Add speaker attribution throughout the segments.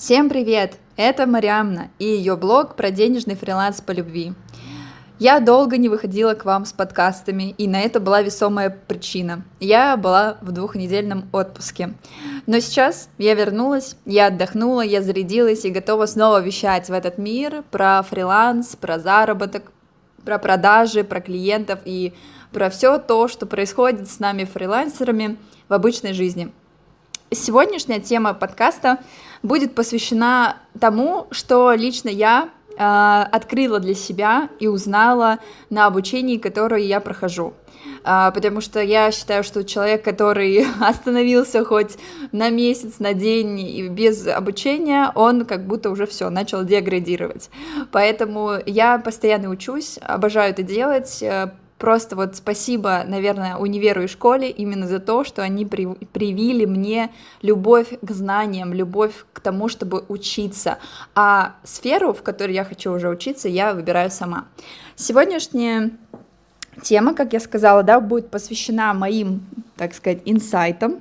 Speaker 1: Всем привет! Это Мариамна и ее блог про денежный фриланс по любви. Я долго не выходила к вам с подкастами, и на это была весомая причина. Я была в двухнедельном отпуске. Но сейчас я вернулась, я отдохнула, я зарядилась и готова снова вещать в этот мир про фриланс, про заработок, про продажи, про клиентов и про все то, что происходит с нами фрилансерами в обычной жизни. Сегодняшняя тема подкаста будет посвящена тому, что лично я э, открыла для себя и узнала на обучении, которое я прохожу. Uh, потому что я считаю, что человек, который остановился хоть на месяц, на день и без обучения, он как будто уже все начал деградировать. Поэтому я постоянно учусь, обожаю это делать, э, Просто вот спасибо, наверное, универу и школе именно за то, что они при, привили мне любовь к знаниям, любовь к тому, чтобы учиться. А сферу, в которой я хочу уже учиться, я выбираю сама. Сегодняшняя тема, как я сказала, да, будет посвящена моим, так сказать, инсайтам.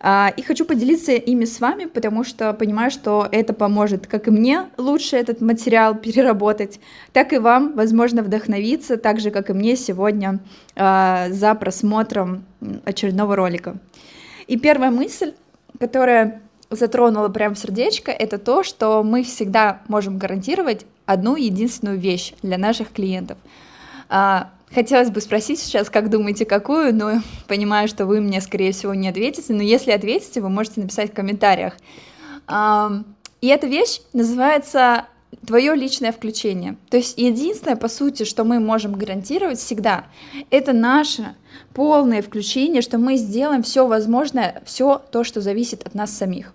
Speaker 1: А, и хочу поделиться ими с вами, потому что понимаю, что это поможет как и мне лучше этот материал переработать, так и вам, возможно, вдохновиться, так же, как и мне сегодня а, за просмотром очередного ролика. И первая мысль, которая затронула прям сердечко, это то, что мы всегда можем гарантировать одну единственную вещь для наших клиентов а, — Хотелось бы спросить сейчас, как думаете, какую, но понимаю, что вы мне, скорее всего, не ответите, но если ответите, вы можете написать в комментариях. И эта вещь называется твое личное включение. То есть единственное, по сути, что мы можем гарантировать всегда, это наше полное включение, что мы сделаем все возможное, все то, что зависит от нас самих.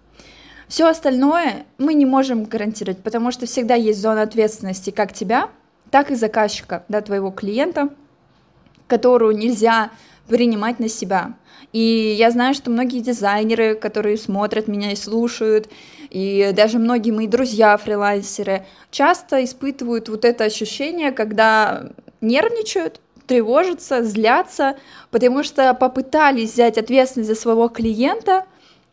Speaker 1: Все остальное мы не можем гарантировать, потому что всегда есть зона ответственности как тебя, так и заказчика, да, твоего клиента, которую нельзя принимать на себя. И я знаю, что многие дизайнеры, которые смотрят меня и слушают, и даже многие мои друзья фрилансеры часто испытывают вот это ощущение, когда нервничают, тревожатся, злятся, потому что попытались взять ответственность за своего клиента,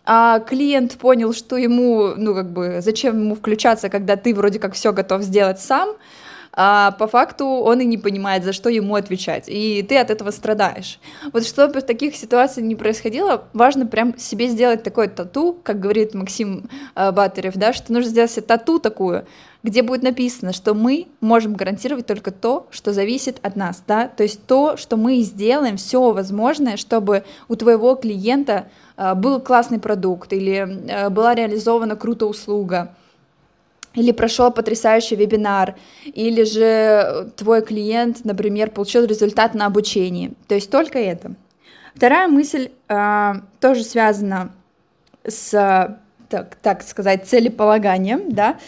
Speaker 1: а клиент понял, что ему, ну как бы, зачем ему включаться, когда ты вроде как все готов сделать сам, а по факту он и не понимает, за что ему отвечать, и ты от этого страдаешь. Вот чтобы таких ситуаций не происходило, важно прям себе сделать такое тату, как говорит Максим э, Батарев, да, что нужно сделать себе тату такую, где будет написано, что мы можем гарантировать только то, что зависит от нас, да, то есть то, что мы сделаем все возможное, чтобы у твоего клиента э, был классный продукт или э, была реализована круто услуга, или прошел потрясающий вебинар, или же твой клиент, например, получил результат на обучении. То есть только это. Вторая мысль э, тоже связана с, так, так сказать, целеполаганием, да,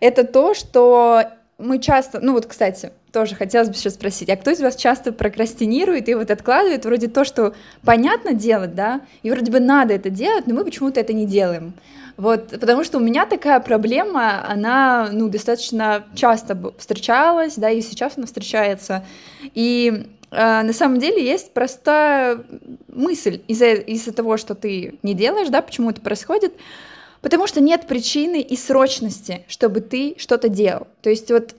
Speaker 1: это то, что мы часто, ну вот, кстати, тоже хотелось бы сейчас спросить, а кто из вас часто прокрастинирует и вот откладывает вроде то, что понятно делать, да, и вроде бы надо это делать, но мы почему-то это не делаем. Вот, потому что у меня такая проблема, она, ну, достаточно часто встречалась, да, и сейчас она встречается. И э, на самом деле есть простая мысль из-за из того, что ты не делаешь, да, почему это происходит, потому что нет причины и срочности, чтобы ты что-то делал. То есть вот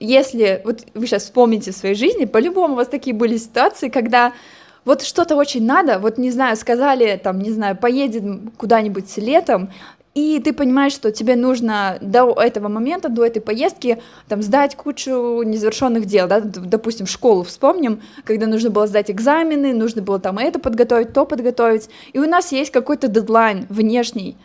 Speaker 1: если, вот вы сейчас вспомните в своей жизни, по-любому у вас такие были ситуации, когда вот что-то очень надо, вот не знаю, сказали там, не знаю, поедем куда-нибудь летом, и ты понимаешь, что тебе нужно до этого момента, до этой поездки, там, сдать кучу незавершенных дел, да, допустим, школу вспомним, когда нужно было сдать экзамены, нужно было там это подготовить, то подготовить, и у нас есть какой-то дедлайн внешний,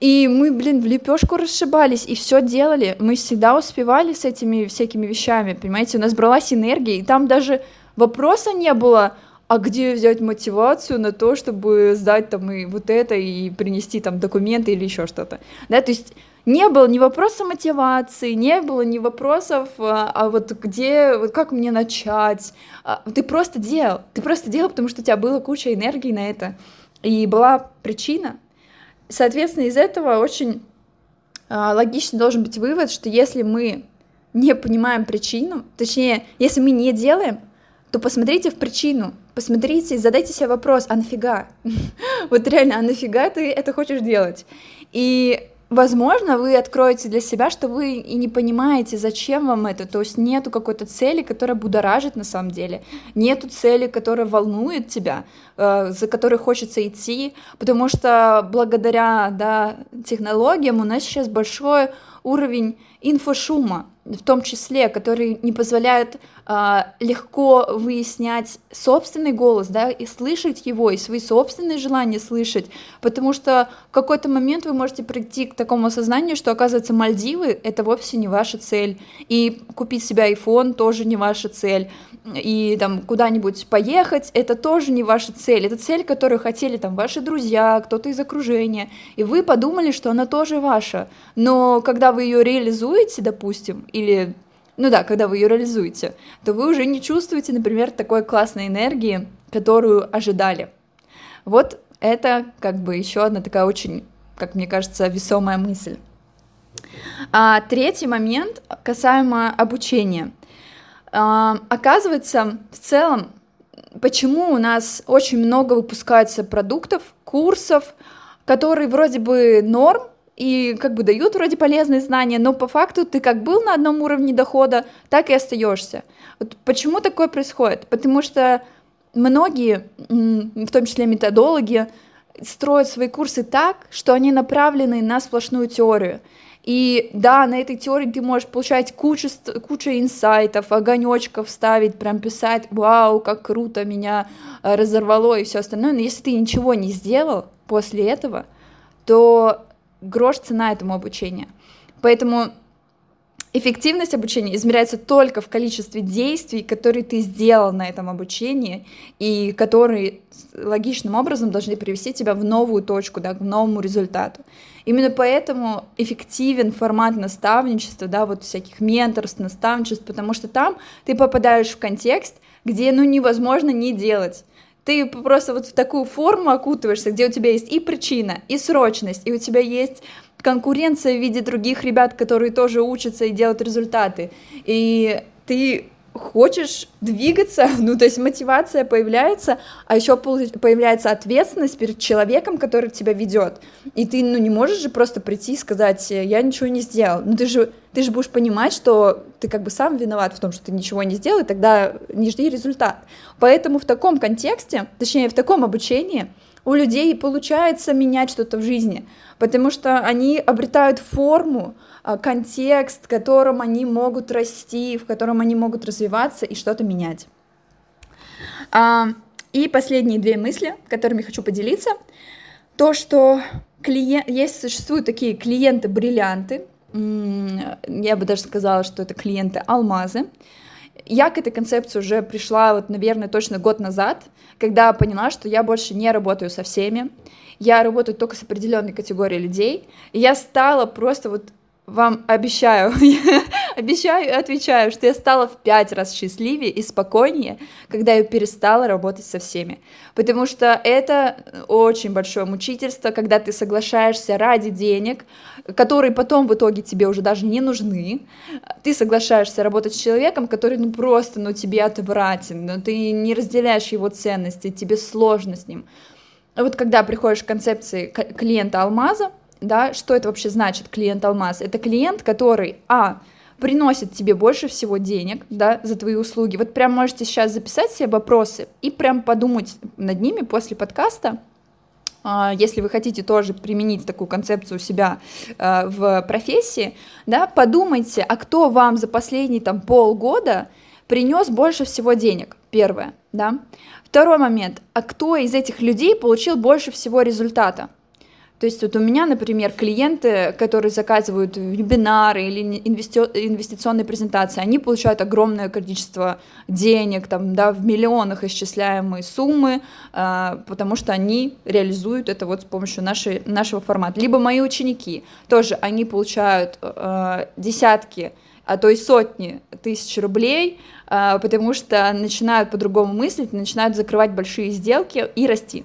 Speaker 1: и мы, блин, в лепешку расшибались и все делали. Мы всегда успевали с этими всякими вещами, понимаете? У нас бралась энергия, и там даже вопроса не было, а где взять мотивацию на то, чтобы сдать там и вот это, и принести там документы или еще что-то, да, то есть не было ни вопроса мотивации, не было ни вопросов, а, а вот где, вот как мне начать, а, ты просто делал, ты просто делал, потому что у тебя было куча энергии на это, и была причина, соответственно, из этого очень а, логично должен быть вывод, что если мы не понимаем причину, точнее, если мы не делаем, то посмотрите в причину, посмотрите и задайте себе вопрос, а нафига? вот реально, а нафига ты это хочешь делать? И возможно, вы откроете для себя, что вы и не понимаете, зачем вам это, то есть нету какой-то цели, которая будоражит на самом деле, нету цели, которая волнует тебя, э, за которой хочется идти, потому что благодаря да, технологиям у нас сейчас большой уровень инфошума, в том числе, который не позволяет э, легко выяснять собственный голос, да, и слышать его, и свои собственные желания слышать, потому что в какой-то момент вы можете прийти к такому осознанию, что, оказывается, Мальдивы — это вовсе не ваша цель, и купить себе iPhone тоже не ваша цель, и там куда-нибудь поехать — это тоже не ваша цель, это цель, которую хотели там ваши друзья, кто-то из окружения, и вы подумали, что она тоже ваша, но когда вы ее реализуете, допустим, или ну да, когда вы ее реализуете, то вы уже не чувствуете, например, такой классной энергии, которую ожидали. Вот это как бы еще одна такая очень, как мне кажется, весомая мысль. А третий момент касаемо обучения. А, оказывается, в целом, почему у нас очень много выпускается продуктов, курсов, которые вроде бы норм, и как бы дают вроде полезные знания, но по факту ты как был на одном уровне дохода, так и остаешься. Вот почему такое происходит? Потому что многие, в том числе методологи, строят свои курсы так, что они направлены на сплошную теорию. И да, на этой теории ты можешь получать кучу, кучу инсайтов, огонечков ставить, прям писать, вау, как круто меня э, разорвало и все остальное. Но если ты ничего не сделал после этого, то грош цена этому обучению. Поэтому эффективность обучения измеряется только в количестве действий, которые ты сделал на этом обучении и которые логичным образом должны привести тебя в новую точку, да, к новому результату. Именно поэтому эффективен формат наставничества, да, вот всяких менторств, наставничеств, потому что там ты попадаешь в контекст, где, ну, невозможно не делать ты просто вот в такую форму окутываешься, где у тебя есть и причина, и срочность, и у тебя есть конкуренция в виде других ребят, которые тоже учатся и делают результаты. И ты хочешь двигаться, ну, то есть мотивация появляется, а еще появляется ответственность перед человеком, который тебя ведет. И ты, ну, не можешь же просто прийти и сказать, я ничего не сделал. Ну, ты же, ты же будешь понимать, что ты как бы сам виноват в том, что ты ничего не сделал, и тогда не жди результат. Поэтому в таком контексте, точнее, в таком обучении у людей получается менять что-то в жизни, потому что они обретают форму, а, контекст, в котором они могут расти, в котором они могут развиваться и что-то менять. А, и последние две мысли, которыми хочу поделиться. То, что клиент, есть, существуют такие клиенты-бриллианты, я бы даже сказала, что это клиенты-алмазы. Я к этой концепции уже пришла, вот, наверное, точно год назад, когда поняла, что я больше не работаю со всеми, я работаю только с определенной категорией людей, и я стала просто вот вам обещаю, обещаю и отвечаю, что я стала в пять раз счастливее и спокойнее, когда я перестала работать со всеми. Потому что это очень большое мучительство, когда ты соглашаешься ради денег, которые потом в итоге тебе уже даже не нужны. Ты соглашаешься работать с человеком, который ну просто ну, тебе отвратен, но ты не разделяешь его ценности, тебе сложно с ним. Вот когда приходишь к концепции клиента алмаза, да, что это вообще значит клиент алмаз? Это клиент, который, а, приносит тебе больше всего денег, да, за твои услуги. Вот прям можете сейчас записать себе вопросы и прям подумать над ними после подкаста, а, если вы хотите тоже применить такую концепцию себя а, в профессии, да, подумайте, а кто вам за последние там полгода принес больше всего денег, первое, да. Второй момент, а кто из этих людей получил больше всего результата? То есть вот у меня, например, клиенты, которые заказывают вебинары или инвести... инвестиционные презентации, они получают огромное количество денег, там, да, в миллионах исчисляемые суммы, э, потому что они реализуют это вот с помощью нашей, нашего формата. Либо мои ученики тоже, они получают э, десятки, а то и сотни тысяч рублей, э, потому что начинают по-другому мыслить, начинают закрывать большие сделки и расти.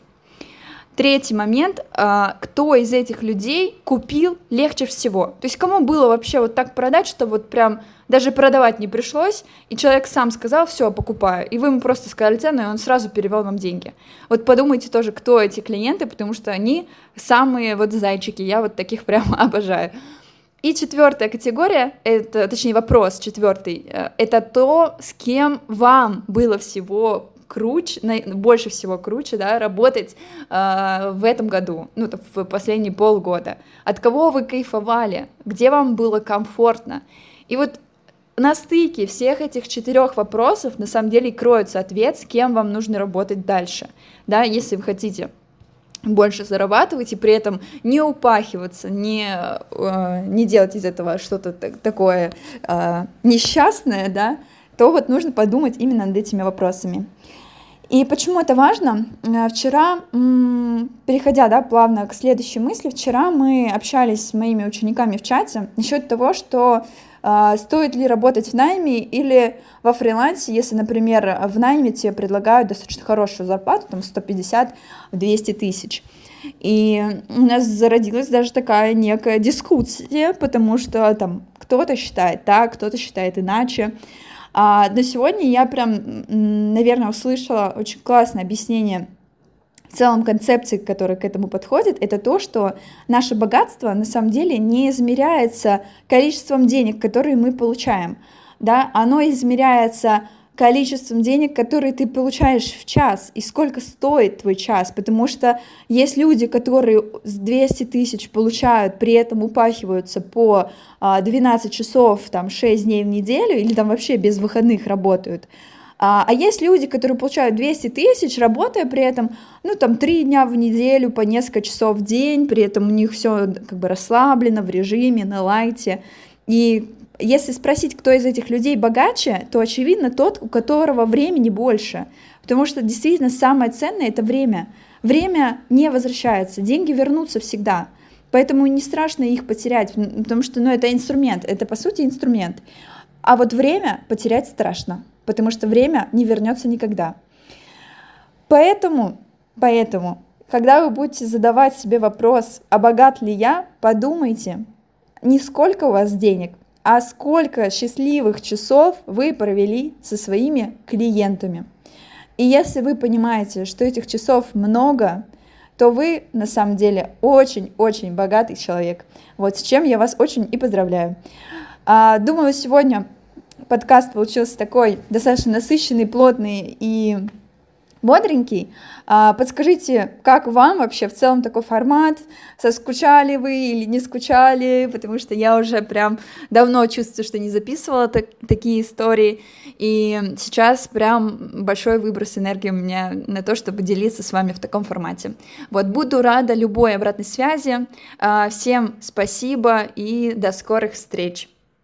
Speaker 1: Третий момент, а, кто из этих людей купил легче всего? То есть кому было вообще вот так продать, что вот прям даже продавать не пришлось, и человек сам сказал, все, покупаю, и вы ему просто сказали цену, и он сразу перевел вам деньги. Вот подумайте тоже, кто эти клиенты, потому что они самые вот зайчики, я вот таких прям обожаю. И четвертая категория, это, точнее вопрос четвертый, э, это то, с кем вам было всего круче, больше всего круче, да, работать э, в этом году, ну, в последние полгода? От кого вы кайфовали? Где вам было комфортно? И вот на стыке всех этих четырех вопросов на самом деле кроется ответ, с кем вам нужно работать дальше, да, если вы хотите больше зарабатывать и при этом не упахиваться, не, э, не делать из этого что-то такое э, несчастное, да, то вот нужно подумать именно над этими вопросами. И почему это важно? Э, вчера, переходя да, плавно к следующей мысли, вчера мы общались с моими учениками в чате насчет того, что э, стоит ли работать в найме или во фрилансе, если, например, в найме тебе предлагают достаточно хорошую зарплату, там 150-200 тысяч. И у нас зародилась даже такая некая дискуссия, потому что там кто-то считает так, кто-то считает иначе. А, но сегодня я прям, наверное, услышала очень классное объяснение в целом концепции, которая к этому подходит, это то, что наше богатство на самом деле не измеряется количеством денег, которые мы получаем, да, оно измеряется количеством денег, которые ты получаешь в час, и сколько стоит твой час, потому что есть люди, которые с 200 тысяч получают, при этом упахиваются по 12 а, часов, там, 6 дней в неделю, или там вообще без выходных работают, а, а есть люди, которые получают 200 тысяч, работая при этом, ну, там, 3 дня в неделю, по несколько часов в день, при этом у них все как бы расслаблено, в режиме, на лайте, и если спросить, кто из этих людей богаче, то очевидно тот, у которого времени больше. Потому что действительно самое ценное это время. Время не возвращается, деньги вернутся всегда. Поэтому не страшно их потерять, потому что ну, это инструмент, это по сути инструмент. А вот время потерять страшно, потому что время не вернется никогда. Поэтому, поэтому, когда вы будете задавать себе вопрос, а богат ли я, подумайте, не сколько у вас денег, а сколько счастливых часов вы провели со своими клиентами. И если вы понимаете, что этих часов много, то вы на самом деле очень-очень богатый человек. Вот с чем я вас очень и поздравляю. А, думаю, сегодня подкаст получился такой достаточно насыщенный, плотный и бодренький. А, подскажите, как вам вообще в целом такой формат? Соскучали вы или не скучали? Потому что я уже прям давно чувствую, что не записывала так, такие истории. И сейчас прям большой выброс энергии у меня на то, чтобы делиться с вами в таком формате. Вот, буду рада любой обратной связи. А, всем спасибо и до скорых встреч.